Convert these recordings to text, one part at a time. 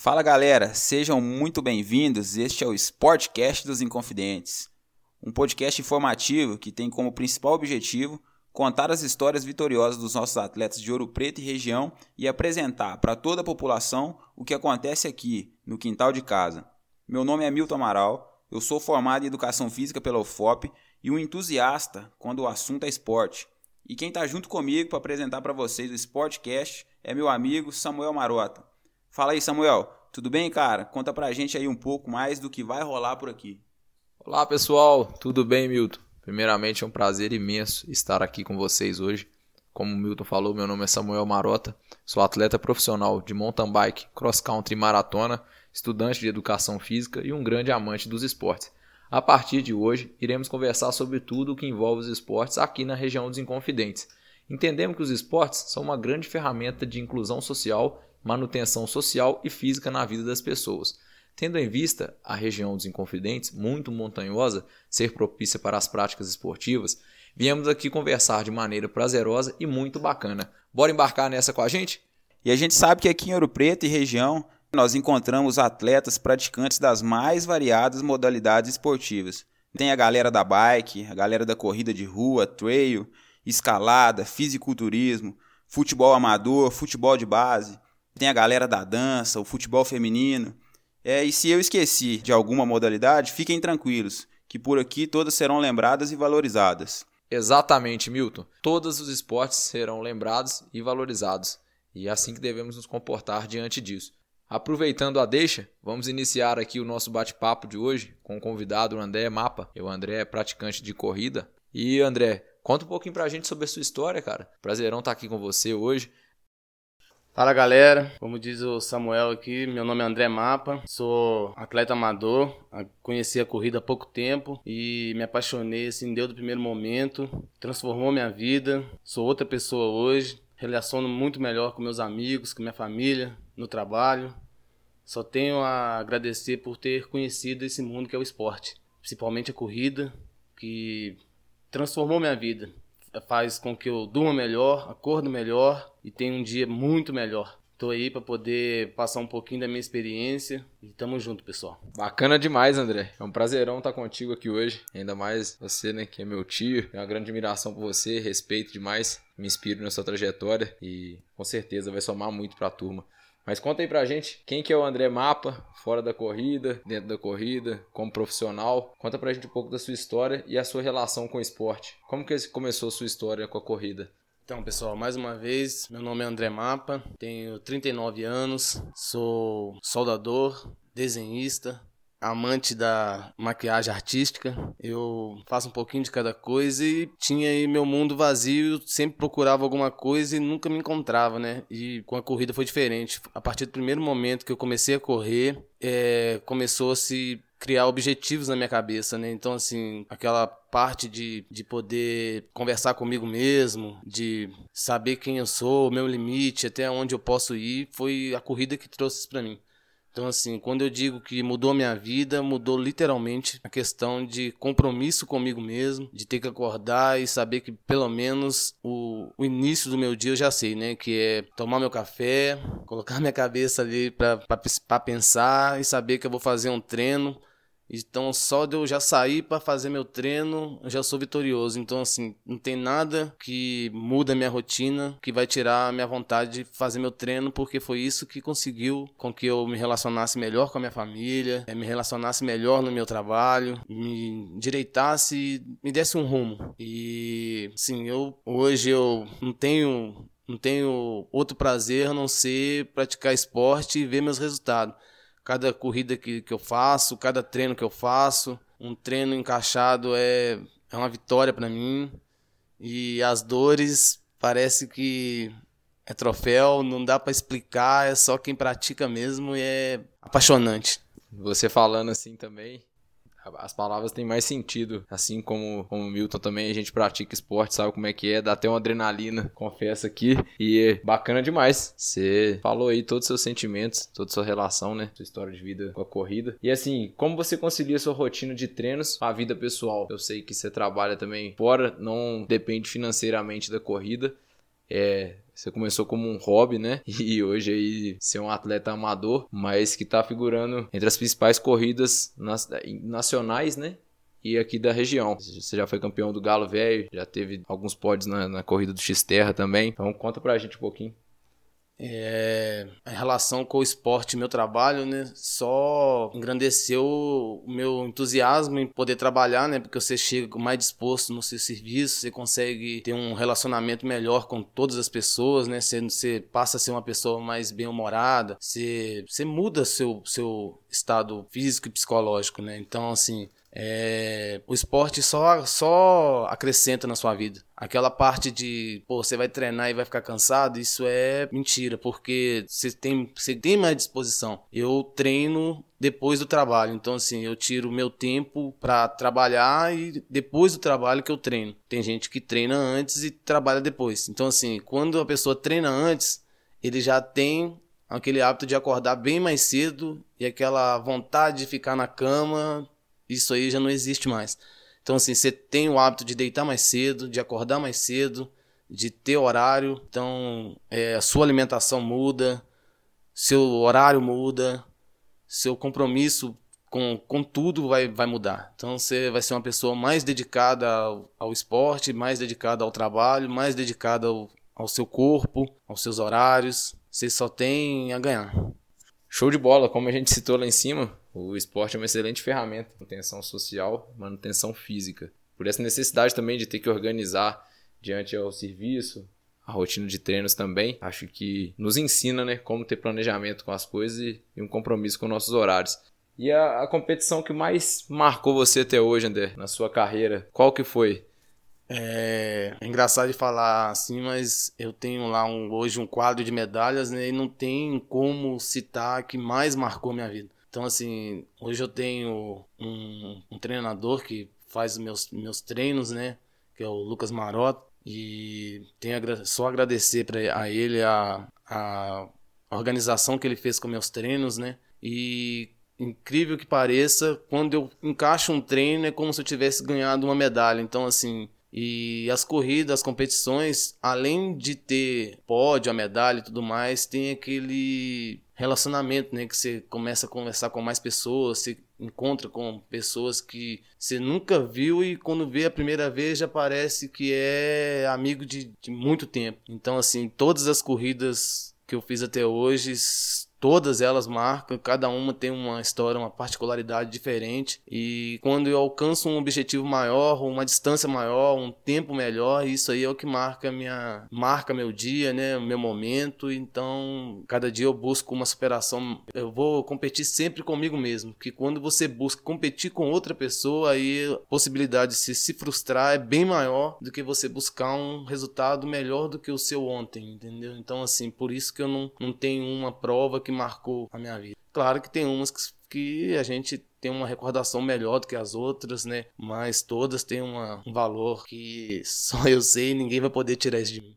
Fala galera, sejam muito bem-vindos. Este é o Sportcast dos Inconfidentes, um podcast informativo que tem como principal objetivo contar as histórias vitoriosas dos nossos atletas de Ouro Preto e região e apresentar para toda a população o que acontece aqui, no quintal de casa. Meu nome é Milton Amaral, eu sou formado em Educação Física pela UFOP e um entusiasta quando o assunto é esporte. E quem está junto comigo para apresentar para vocês o Sportcast é meu amigo Samuel Marota. Fala aí, Samuel. Tudo bem, cara? Conta pra gente aí um pouco mais do que vai rolar por aqui. Olá, pessoal. Tudo bem, Milton? Primeiramente, é um prazer imenso estar aqui com vocês hoje. Como o Milton falou, meu nome é Samuel Marota. Sou atleta profissional de mountain bike, cross country e maratona, estudante de educação física e um grande amante dos esportes. A partir de hoje, iremos conversar sobre tudo o que envolve os esportes aqui na região dos Inconfidentes. Entendemos que os esportes são uma grande ferramenta de inclusão social manutenção social e física na vida das pessoas. Tendo em vista a região dos Inconfidentes, muito montanhosa, ser propícia para as práticas esportivas, viemos aqui conversar de maneira prazerosa e muito bacana. Bora embarcar nessa com a gente? E a gente sabe que aqui em Ouro Preto e região nós encontramos atletas praticantes das mais variadas modalidades esportivas. Tem a galera da bike, a galera da corrida de rua, trail, escalada, fisiculturismo, futebol amador, futebol de base tem a galera da dança, o futebol feminino. É, e se eu esqueci de alguma modalidade, fiquem tranquilos, que por aqui todas serão lembradas e valorizadas. Exatamente, Milton. Todos os esportes serão lembrados e valorizados, e é assim que devemos nos comportar diante disso. Aproveitando a deixa, vamos iniciar aqui o nosso bate-papo de hoje com o convidado André Mapa. O André é praticante de corrida. E André, conta um pouquinho pra gente sobre a sua história, cara. Prazerão estar aqui com você hoje. Fala galera, como diz o Samuel aqui, meu nome é André Mapa, sou atleta amador, conheci a corrida há pouco tempo e me apaixonei, assim, deu do primeiro momento, transformou minha vida, sou outra pessoa hoje, relaciono muito melhor com meus amigos, com minha família, no trabalho. Só tenho a agradecer por ter conhecido esse mundo que é o esporte, principalmente a corrida, que transformou minha vida faz com que eu durma melhor, acordo melhor e tenha um dia muito melhor. Tô aí para poder passar um pouquinho da minha experiência e tamo junto, pessoal. Bacana demais, André. É um prazerão estar contigo aqui hoje. Ainda mais você, né, que é meu tio. Tenho uma grande admiração por você, respeito demais. Me inspiro na sua trajetória e com certeza vai somar muito para a turma. Mas conta aí pra gente, quem que é o André Mapa, fora da corrida, dentro da corrida, como profissional. Conta pra gente um pouco da sua história e a sua relação com o esporte. Como que começou a sua história com a corrida? Então, pessoal, mais uma vez, meu nome é André Mapa, tenho 39 anos, sou soldador, desenhista, amante da maquiagem artística. Eu faço um pouquinho de cada coisa e tinha aí meu mundo vazio, sempre procurava alguma coisa e nunca me encontrava, né? E com a corrida foi diferente. A partir do primeiro momento que eu comecei a correr, é, começou a se criar objetivos na minha cabeça, né? Então, assim, aquela parte de, de poder conversar comigo mesmo, de saber quem eu sou, meu limite, até onde eu posso ir, foi a corrida que trouxe isso pra mim. Então, assim, quando eu digo que mudou minha vida, mudou literalmente a questão de compromisso comigo mesmo, de ter que acordar e saber que pelo menos o, o início do meu dia eu já sei, né? Que é tomar meu café, colocar minha cabeça ali para pensar e saber que eu vou fazer um treino então, só de eu já sair para fazer meu treino, eu já sou vitorioso. Então, assim, não tem nada que muda a minha rotina, que vai tirar a minha vontade de fazer meu treino, porque foi isso que conseguiu com que eu me relacionasse melhor com a minha família, eh, me relacionasse melhor no meu trabalho, me direitasse, me desse um rumo. E, sim, eu hoje eu não tenho não tenho outro prazer a não ser praticar esporte e ver meus resultados cada corrida que, que eu faço, cada treino que eu faço. Um treino encaixado é, é uma vitória para mim. E as dores parece que é troféu, não dá para explicar, é só quem pratica mesmo e é apaixonante. Você falando assim também, as palavras têm mais sentido. Assim como, como o Milton também, a gente pratica esporte, sabe como é que é, dá até uma adrenalina, confesso aqui. E bacana demais. Você falou aí todos os seus sentimentos, toda a sua relação, né? Sua história de vida com a corrida. E assim, como você concilia sua rotina de treinos com a vida pessoal? Eu sei que você trabalha também fora, não depende financeiramente da corrida. É, você começou como um hobby, né? E hoje aí ser um atleta amador, mas que tá figurando entre as principais corridas nacionais, né? E aqui da região. Você já foi campeão do Galo Velho, já teve alguns pódios na, na corrida do X-Terra também. Então conta pra gente um pouquinho. É, a relação com o esporte meu trabalho, né, só engrandeceu o meu entusiasmo em poder trabalhar, né, porque você chega mais disposto no seu serviço, você consegue ter um relacionamento melhor com todas as pessoas, né, você, você passa a ser uma pessoa mais bem-humorada, você, você muda seu, seu estado físico e psicológico, né, então, assim, é, o esporte só, só acrescenta na sua vida. Aquela parte de, pô, você vai treinar e vai ficar cansado, isso é mentira, porque você tem, você tem mais disposição. Eu treino depois do trabalho, então assim, eu tiro meu tempo para trabalhar e depois do trabalho que eu treino. Tem gente que treina antes e trabalha depois. Então assim, quando a pessoa treina antes, ele já tem aquele hábito de acordar bem mais cedo e aquela vontade de ficar na cama isso aí já não existe mais. Então, assim, você tem o hábito de deitar mais cedo, de acordar mais cedo, de ter horário. Então, é, a sua alimentação muda, seu horário muda, seu compromisso com, com tudo vai, vai mudar. Então, você vai ser uma pessoa mais dedicada ao, ao esporte, mais dedicada ao trabalho, mais dedicada ao, ao seu corpo, aos seus horários. Você só tem a ganhar. Show de bola, como a gente citou lá em cima, o esporte é uma excelente ferramenta, manutenção social, manutenção física. Por essa necessidade também de ter que organizar diante ao serviço, a rotina de treinos também, acho que nos ensina, né, como ter planejamento com as coisas e, um compromisso com nossos horários. E a, a, competição que mais marcou você até hoje, André, na sua carreira, qual que foi? É, é, engraçado de falar assim, mas eu tenho lá um, hoje um quadro de medalhas né, e não tem como citar que mais marcou minha vida. Então, assim, hoje eu tenho um, um treinador que faz os meus, meus treinos, né? Que é o Lucas Marota. E tenho só agradecer pra, a ele a, a organização que ele fez com meus treinos, né? E incrível que pareça, quando eu encaixo um treino é como se eu tivesse ganhado uma medalha. Então, assim, e as corridas, as competições, além de ter pódio, a medalha e tudo mais, tem aquele relacionamento, né? Que você começa a conversar com mais pessoas, você encontra com pessoas que você nunca viu e quando vê a primeira vez já parece que é amigo de, de muito tempo. Então, assim, todas as corridas que eu fiz até hoje Todas elas marcam, cada uma tem uma história, uma particularidade diferente. E quando eu alcanço um objetivo maior, uma distância maior, um tempo melhor, isso aí é o que marca minha marca meu dia, né, meu momento. Então, cada dia eu busco uma superação. Eu vou competir sempre comigo mesmo, que quando você busca competir com outra pessoa, aí a possibilidade de se, se frustrar é bem maior do que você buscar um resultado melhor do que o seu ontem, entendeu? Então, assim, por isso que eu não, não tenho uma prova que marcou a minha vida. Claro que tem umas que, que a gente tem uma recordação melhor do que as outras, né? Mas todas têm uma, um valor que só eu sei e ninguém vai poder tirar isso de mim.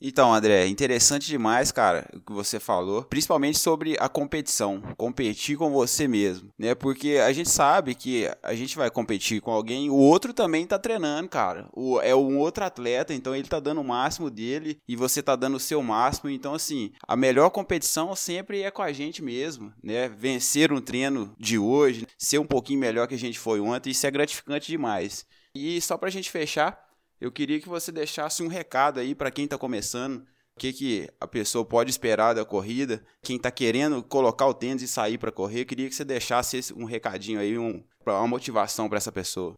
Então, André, interessante demais, cara, o que você falou, principalmente sobre a competição, competir com você mesmo, né? Porque a gente sabe que a gente vai competir com alguém, o outro também tá treinando, cara. O, é um outro atleta, então ele tá dando o máximo dele e você tá dando o seu máximo. Então, assim, a melhor competição sempre é com a gente mesmo, né? Vencer um treino de hoje, ser um pouquinho melhor que a gente foi ontem, isso é gratificante demais. E só pra gente fechar, eu queria que você deixasse um recado aí para quem está começando, o que, que a pessoa pode esperar da corrida, quem está querendo colocar o tênis e sair para correr, eu queria que você deixasse um recadinho aí, um, uma motivação para essa pessoa.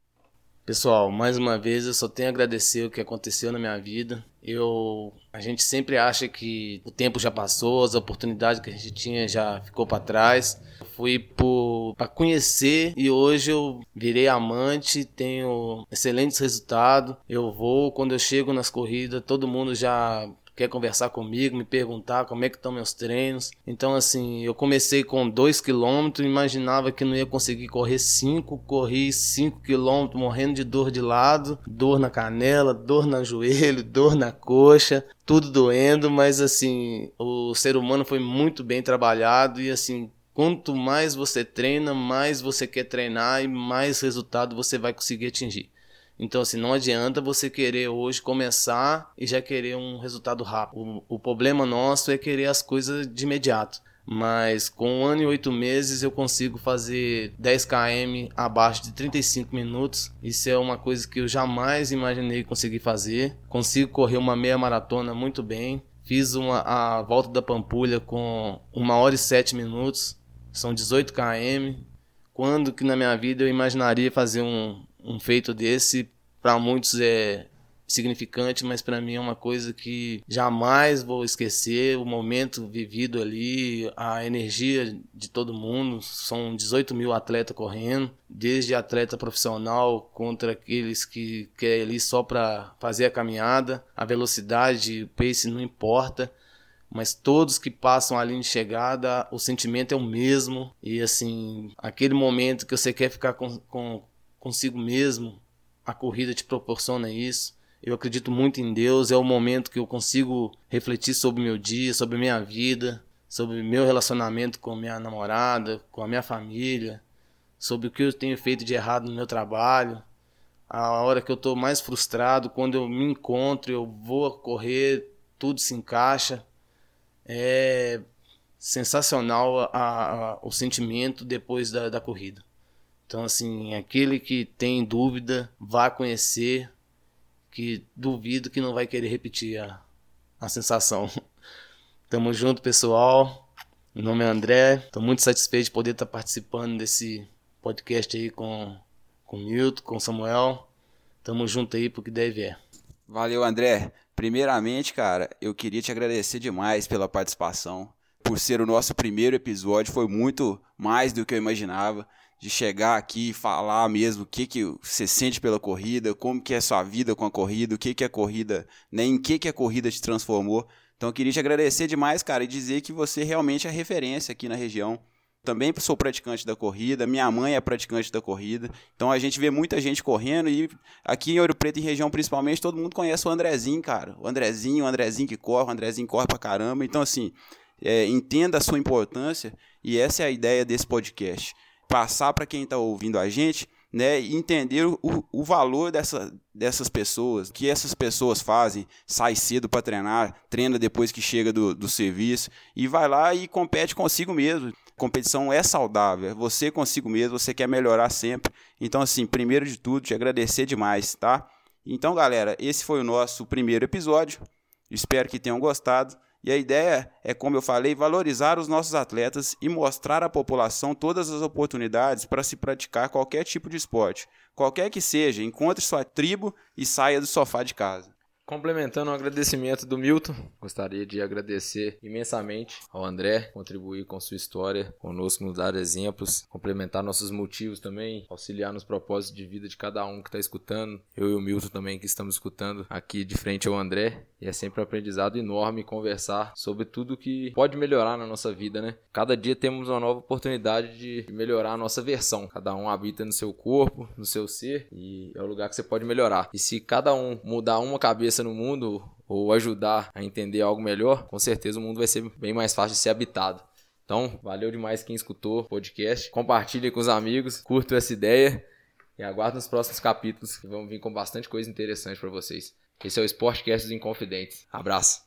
Pessoal, mais uma vez eu só tenho a agradecer o que aconteceu na minha vida. Eu, a gente sempre acha que o tempo já passou, as oportunidades que a gente tinha já ficou para trás. Fui para conhecer e hoje eu virei amante, tenho excelentes resultados. Eu vou quando eu chego nas corridas, todo mundo já quer conversar comigo, me perguntar como é que estão meus treinos. Então, assim, eu comecei com 2 km, imaginava que não ia conseguir correr 5, corri 5 km morrendo de dor de lado, dor na canela, dor no joelho, dor na coxa, tudo doendo, mas assim, o ser humano foi muito bem trabalhado e assim, quanto mais você treina, mais você quer treinar e mais resultado você vai conseguir atingir. Então, assim, não adianta você querer hoje começar e já querer um resultado rápido. O, o problema nosso é querer as coisas de imediato. Mas com um ano e oito meses eu consigo fazer 10 km abaixo de 35 minutos. Isso é uma coisa que eu jamais imaginei conseguir fazer. Consigo correr uma meia maratona muito bem. Fiz uma, a volta da Pampulha com uma hora e sete minutos. São 18 km. Quando que na minha vida eu imaginaria fazer um, um feito desse? Para muitos é significante, mas para mim é uma coisa que jamais vou esquecer. O momento vivido ali, a energia de todo mundo. São 18 mil atletas correndo, desde atleta profissional contra aqueles que querem ali só para fazer a caminhada. A velocidade, o pace não importa mas todos que passam a linha de chegada, o sentimento é o mesmo. E assim, aquele momento que você quer ficar com, com, consigo mesmo, a corrida te proporciona isso. Eu acredito muito em Deus, é o momento que eu consigo refletir sobre meu dia, sobre minha vida, sobre meu relacionamento com minha namorada, com a minha família, sobre o que eu tenho feito de errado no meu trabalho. A hora que eu estou mais frustrado, quando eu me encontro, eu vou correr, tudo se encaixa. É sensacional a, a, o sentimento depois da, da corrida. Então, assim, aquele que tem dúvida, vá conhecer, que duvido que não vai querer repetir a, a sensação. Tamo junto, pessoal. Meu nome é André. Tô muito satisfeito de poder estar participando desse podcast aí com com Milton, com Samuel. Tamo junto aí porque deve é. Valeu, André. Primeiramente, cara, eu queria te agradecer demais pela participação. Por ser o nosso primeiro episódio, foi muito mais do que eu imaginava de chegar aqui e falar mesmo o que, que você sente pela corrida, como que é sua vida com a corrida, o que, que a corrida, né, em que, que a corrida te transformou. Então eu queria te agradecer demais, cara, e dizer que você realmente é referência aqui na região. Também sou praticante da corrida, minha mãe é praticante da corrida. Então a gente vê muita gente correndo e aqui em Ouro Preto, em região principalmente, todo mundo conhece o Andrezinho, cara. O Andrezinho, o Andrezinho que corre, o Andrezinho corre pra caramba. Então, assim, é, entenda a sua importância e essa é a ideia desse podcast passar para quem está ouvindo a gente, né, entender o, o valor dessa, dessas pessoas, o que essas pessoas fazem, sai cedo para treinar, treina depois que chega do, do serviço e vai lá e compete consigo mesmo. Competição é saudável, é você consigo mesmo, você quer melhorar sempre. Então, assim, primeiro de tudo, te agradecer demais, tá? Então, galera, esse foi o nosso primeiro episódio. Espero que tenham gostado. E a ideia é, como eu falei, valorizar os nossos atletas e mostrar à população todas as oportunidades para se praticar qualquer tipo de esporte. Qualquer que seja, encontre sua tribo e saia do sofá de casa. Complementando o agradecimento do Milton, gostaria de agradecer imensamente ao André, contribuir com sua história conosco, nos dar exemplos, complementar nossos motivos também, auxiliar nos propósitos de vida de cada um que está escutando, eu e o Milton também que estamos escutando aqui de frente ao André. E é sempre um aprendizado enorme conversar sobre tudo que pode melhorar na nossa vida, né? Cada dia temos uma nova oportunidade de melhorar a nossa versão. Cada um habita no seu corpo, no seu ser, e é o lugar que você pode melhorar. E se cada um mudar uma cabeça no mundo ou ajudar a entender algo melhor, com certeza o mundo vai ser bem mais fácil de ser habitado. Então, valeu demais quem escutou o podcast. Compartilhe com os amigos, curta essa ideia e aguarde os próximos capítulos que vão vir com bastante coisa interessante para vocês. Esse é o Sportcast dos Inconfidentes. Abraço.